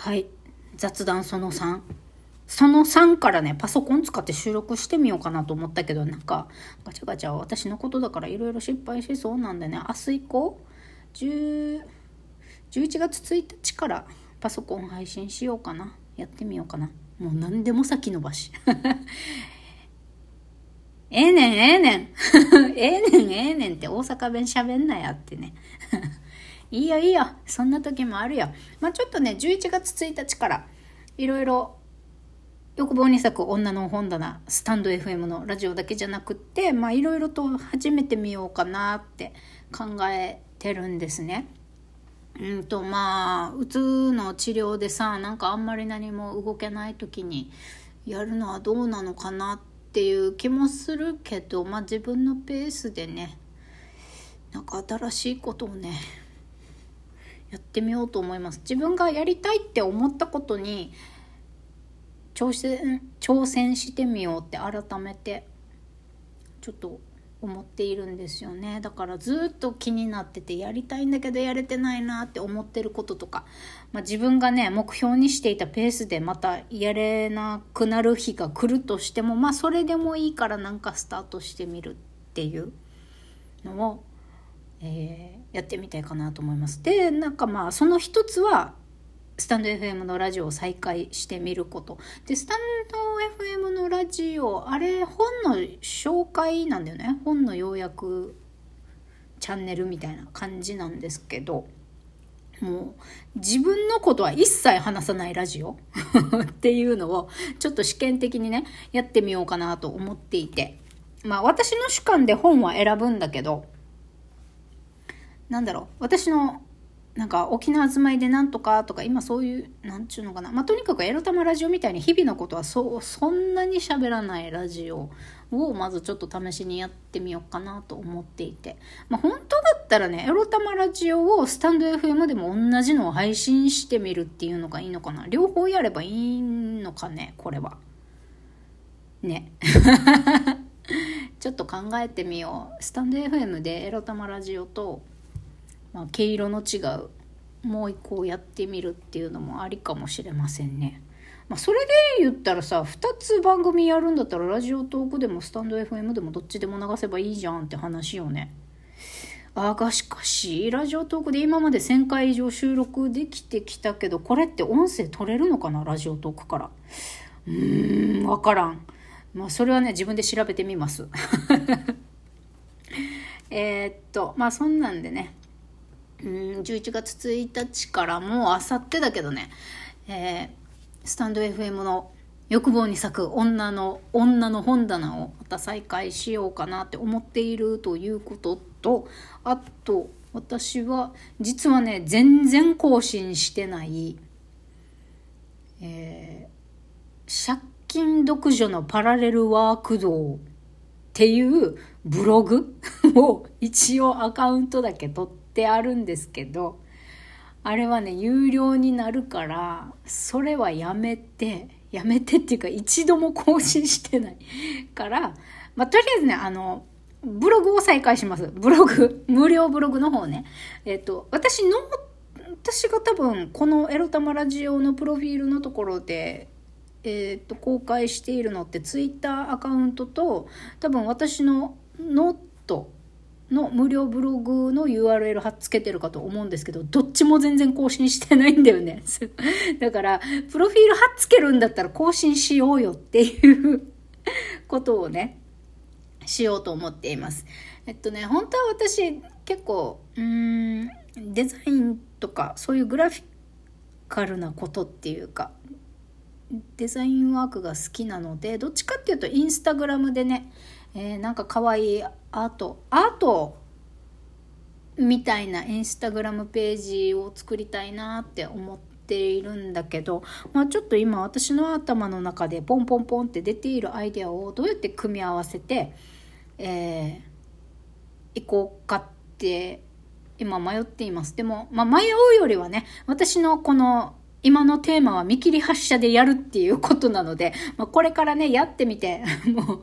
はい。雑談その3。その3からね、パソコン使って収録してみようかなと思ったけど、なんか、ガチャガチャ私のことだからいろいろ失敗しそうなんでね、明日以降、10 11月1日からパソコン配信しようかな。やってみようかな。もう何でも先延ばし。ええねん、ええねん。ええねん、ええねんって大阪弁喋んなやってね。いいよいいよ。そんな時もあるよ。まあちょっとね、11月1日からいろいろ欲望に咲く女の本棚、スタンド FM のラジオだけじゃなくって、まあいろいろと始めてみようかなって考えてるんですね。うんとまあうつの治療でさなんかあんまり何も動けない時にやるのはどうなのかなっていう気もするけどまあ自分のペースでねなんか新しいことをねやってみようと思います。自分がやりたいって思ったことに挑戦挑戦してみようって改めてちょっと思っているんですよね。だからずっと気になっててやりたいんだけどやれてないなって思ってることとか、まあ、自分がね目標にしていたペースでまたやれなくなる日が来るとしてもまあそれでもいいからなんかスタートしてみるっていうのを、えー、やってみたいかなと思います。でなんかまあその一つはスタンド FM のラジオを再開してみること。で、スタンド FM のラジオ、あれ、本の紹介なんだよね。本の要約チャンネルみたいな感じなんですけど、もう自分のことは一切話さないラジオ っていうのをちょっと試験的にね、やってみようかなと思っていて。まあ私の主観で本は選ぶんだけど、なんだろう、私のなんか沖縄住まいでなんとかとか今そういうなんちゅうのかな。まあとにかくエロ玉ラジオみたいに日々のことはそそんなに喋らないラジオをまずちょっと試しにやってみようかなと思っていて。まあ本当だったらねエロ玉ラジオをスタンド FM でも同じのを配信してみるっていうのがいいのかな。両方やればいいのかねこれは。ね。ちょっと考えてみよう。スタンド FM でエロ玉ラジオとまあ、毛色の違うもう一個やってみるっていうのもありかもしれませんね。まあ、それで言ったらさ2つ番組やるんだったらラジオトークでもスタンド FM でもどっちでも流せばいいじゃんって話よね。あがしかしラジオトークで今まで1000回以上収録できてきたけどこれって音声取れるのかなラジオトークから。うーん分からん。まあそれはね自分で調べてみます。えっとまあそんなんでねうん11月1日からもうあさってだけどね、えー、スタンド FM の欲望に咲く女の女の本棚をまた再開しようかなって思っているということとあと私は実はね全然更新してない、えー、借金独女のパラレルワーク道っていうブログを一応アカウントだけ取ってってあるんですけどあれはね有料になるからそれはやめてやめてっていうか一度も更新してない からまあとりあえずねあのブログを再開します。ブログ。無料ブログの方ね。えっ、と私の私が多分このエロ玉ラジオのプロフィールのところでえー、と公開しているのってツイッターアカウントと多分私のノートの無料ブログの URL 貼っつけてるかと思うんですけど、どっちも全然更新してないんだよね。だから、プロフィール貼っつけるんだったら更新しようよっていうことをね、しようと思っています。えっとね、本当は私結構、うーん、デザインとかそういうグラフィカルなことっていうか、デザインワークが好きなので、どっちかっていうとインスタグラムでね、えー、なんか可愛いアートアート？みたいなインスタグラムページを作りたいなって思っているんだけど、まあ、ちょっと今私の頭の中でポンポンポンって出ているアイデアをどうやって組み合わせて、えー、いこうかって今迷っています。でも、まあ、迷うよりはね、私のこの今のテーマは見切り発車でやるっていうことなので、まあ、これからね、やってみて、もう、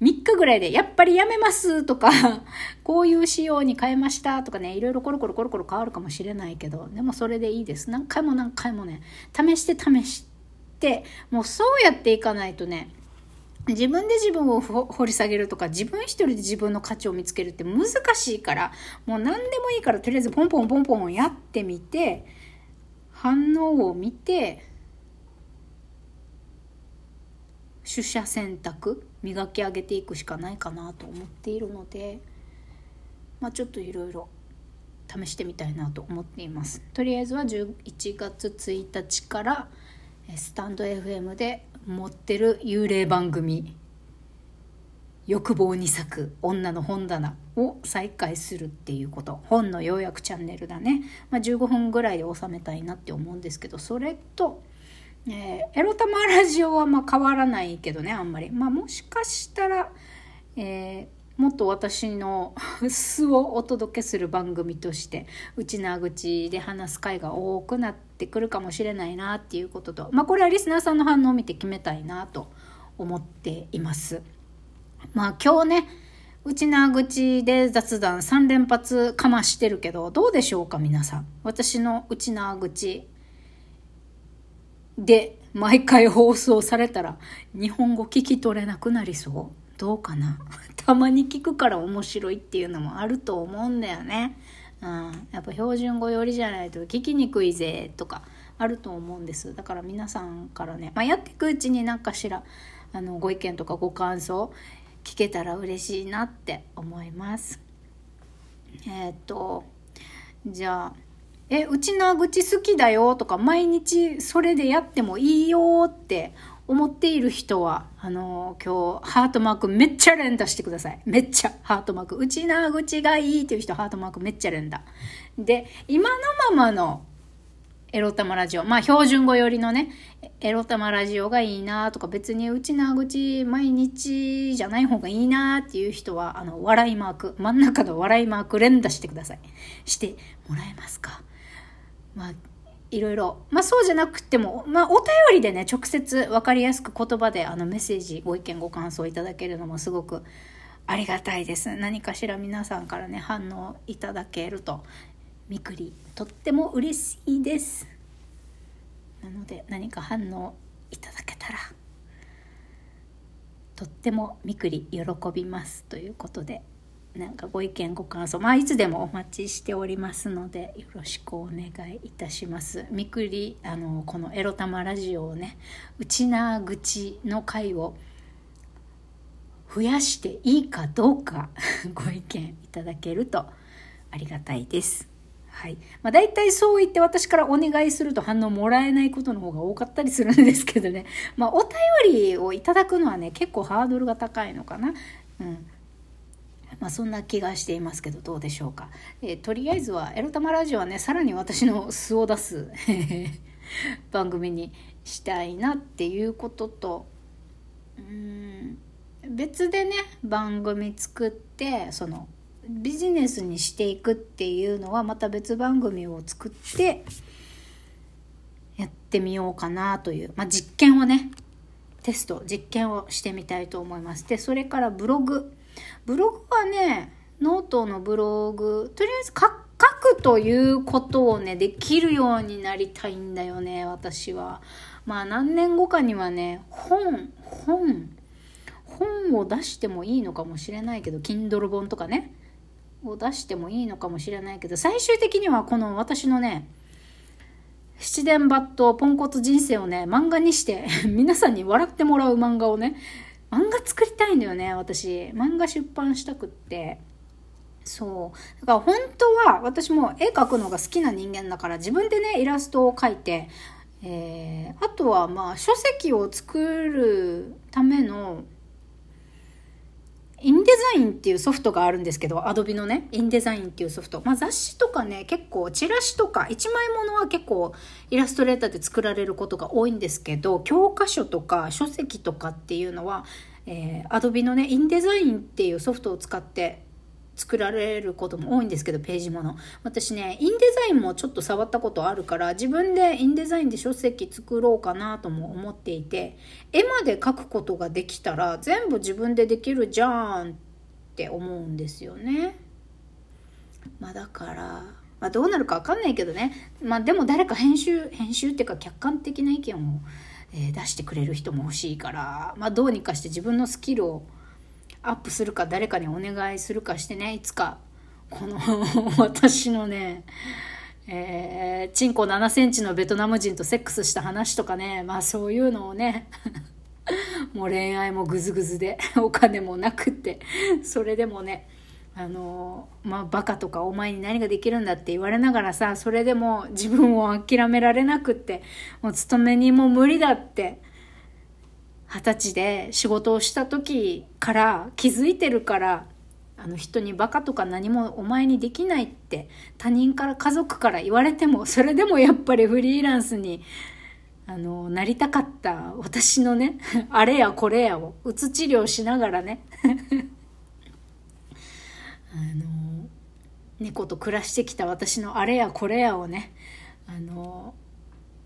3日ぐらいで、やっぱりやめますとか、こういう仕様に変えましたとかね、いろいろコロコロコロコロ変わるかもしれないけど、でもそれでいいです。何回も何回もね、試して試して、もうそうやっていかないとね、自分で自分を掘り下げるとか、自分一人で自分の価値を見つけるって難しいから、もう何でもいいからとりあえずポンポンポンポンやってみて、反応を見て、取捨選択磨き上げていくしかないかなと思っているので、まあ、ちょっといろいろ試してみたいなと思っています。とりあえずは11月1日からスタンド FM で持ってる幽霊番組「欲望に咲く女の本棚」を再開するっていうこと。本の要約チャンネルだね、まあ、15分ぐらいで収めたいなって思うんですけどそれとえー、エロ玉ラジオはまあ変わらないけどねあんまり。まあもしかしたら、えー、もっと私の 素をお届けする番組として内縄口で話す回が多くなってくるかもしれないなっていうこととまあこれはリスナーさんの反応を見て決めたいなと思っています。まあ今日ね内縄口で雑談3連発かましてるけどどうでしょうか皆さん。私の内縄口で毎回放送されたら日本語聞き取れなくなりそうどうかな たまに聞くから面白いっていうのもあると思うんだよね。うん、やっぱ標準語よりじゃないと聞きにくいぜとかあると思うんです。だから皆さんからね、まあ、やっていくうちに何かしらあのご意見とかご感想聞けたら嬉しいなって思います。えー、っとじゃあえ、うちの口好きだよとか、毎日それでやってもいいよって思っている人は、あのー、今日、ハートマークめっちゃ連打してください。めっちゃ、ハートマーク。うちな口がいいっていう人、ハートマークめっちゃ連打。で、今のままのエロ玉ラジオ。まあ、標準語寄りのね、エロ玉ラジオがいいなとか、別にうちな口毎日じゃない方がいいなっていう人は、あの、笑いマーク、真ん中の笑いマーク連打してください。してもらえますか？まあ、いろいろ、まあそうじゃなくても、まあお便りでね、直接分かりやすく言葉であのメッセージ、ご意見、ご感想いただけるのもすごくありがたいです。何かしら皆さんからね、反応いただけると、みくり、とっても嬉しいです。なので何か反応いただけたら、とってもみくり喜びますということで。なんかご意見ご感想、まあ、いつでもお待ちしておりますのでよろしくお願いいたします。みくりあのこのエロ玉ラジオをね内な口の回を増やしていいかどうか ご意見いただけるとありがたいです。はいまあ、大体そう言って私からお願いすると反応もらえないことの方が多かったりするんですけどね、まあ、お便りをいただくのはね結構ハードルが高いのかな。うんまあ、そんな気がしていますけどどうでしょうか、えー、とりあえずは「エロ玉ラジオ」はねさらに私の素を出す 番組にしたいなっていうこととうん別でね番組作ってそのビジネスにしていくっていうのはまた別番組を作ってやってみようかなという、まあ、実験をねテスト実験をしてみたいと思います。でそれからブログブログはね、ノートのブログ、とりあえず書くということをね、できるようになりたいんだよね、私は。まあ何年後かにはね、本、本、本を出してもいいのかもしれないけど、Kindle 本とかね、を出してもいいのかもしれないけど、最終的にはこの私のね、七伝抜刀ポンコツ人生をね、漫画にして 皆さんに笑ってもらう漫画をね、漫画作りたいんだよね、私。漫画出版したくって。そう。だから本当は私も絵描くのが好きな人間だから自分でね、イラストを描いて、えー、あとはまあ書籍を作るためのインデザインっていうソフトがあるんですけど、アドビのね、インデザインっていうソフト。まあ雑誌とかね、結構チラシとか、一枚物は結構イラストレーターで作られることが多いんですけど、教科書とか書籍とかっていうのは、えー、アドビのね、インデザインっていうソフトを使って作られることも多いんですけど、ページもの。私ね、インデザインもちょっと触ったことあるから、自分でインデザインで書籍作ろうかなとも思っていて、絵まで描くことができたら、全部自分でできるじゃんって思うんですよね。まあだから、まあどうなるかわかんないけどね。まあでも誰か編集、編集っていうか客観的な意見を、えー、出してくれる人も欲しいから、まあどうにかして自分のスキルをアップするか誰かにお願いするかしてねいつか。この 私のねえー、チンコ7センチのベトナム人とセックスした話とかねまあそういうのをね もう恋愛もグズグズで お金もなくってそれでもねあのまあバカとかお前に何ができるんだって言われながらさそれでも自分を諦められなくってもう勤めにも無理だって二十歳で仕事をした時から気づいてるからあの人にバカとか何もお前にできないって他人から家族から言われてもそれでもやっぱりフリーランスにあのなりたかった私のね あれやこれやをうつ治療しながらね あの猫と暮らしてきた私のあれやこれやをねあの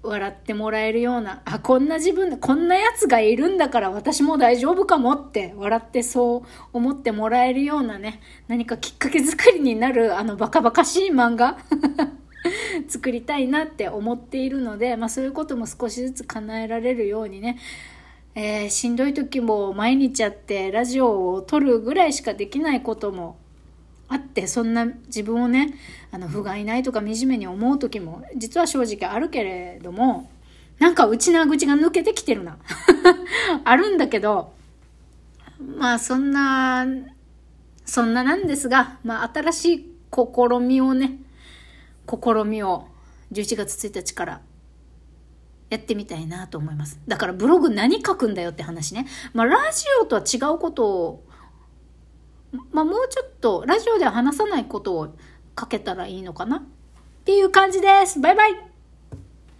笑ってもらえるような、あ、こんな自分、こんな奴がいるんだから私も大丈夫かもって笑ってそう思ってもらえるようなね、何かきっかけ作りになるあのバカバカしい漫画 作りたいなって思っているので、まあそういうことも少しずつ叶えられるようにね、えー、しんどい時も毎日やってラジオを撮るぐらいしかできないこともあってそんな自分をねあの不甲斐ないとか惨めに思う時も実は正直あるけれどもなんか内な口が抜けてきてるな あるんだけどまあそんなそんななんですが、まあ、新しい試みをね試みを11月1日からやってみたいなと思います。だからブログ何書くんだよって話ね。まあラジオとは違うことをまあ、もうちょっとラジオでは話さないことをかけたらいいのかな？っていう感じです。バイバイ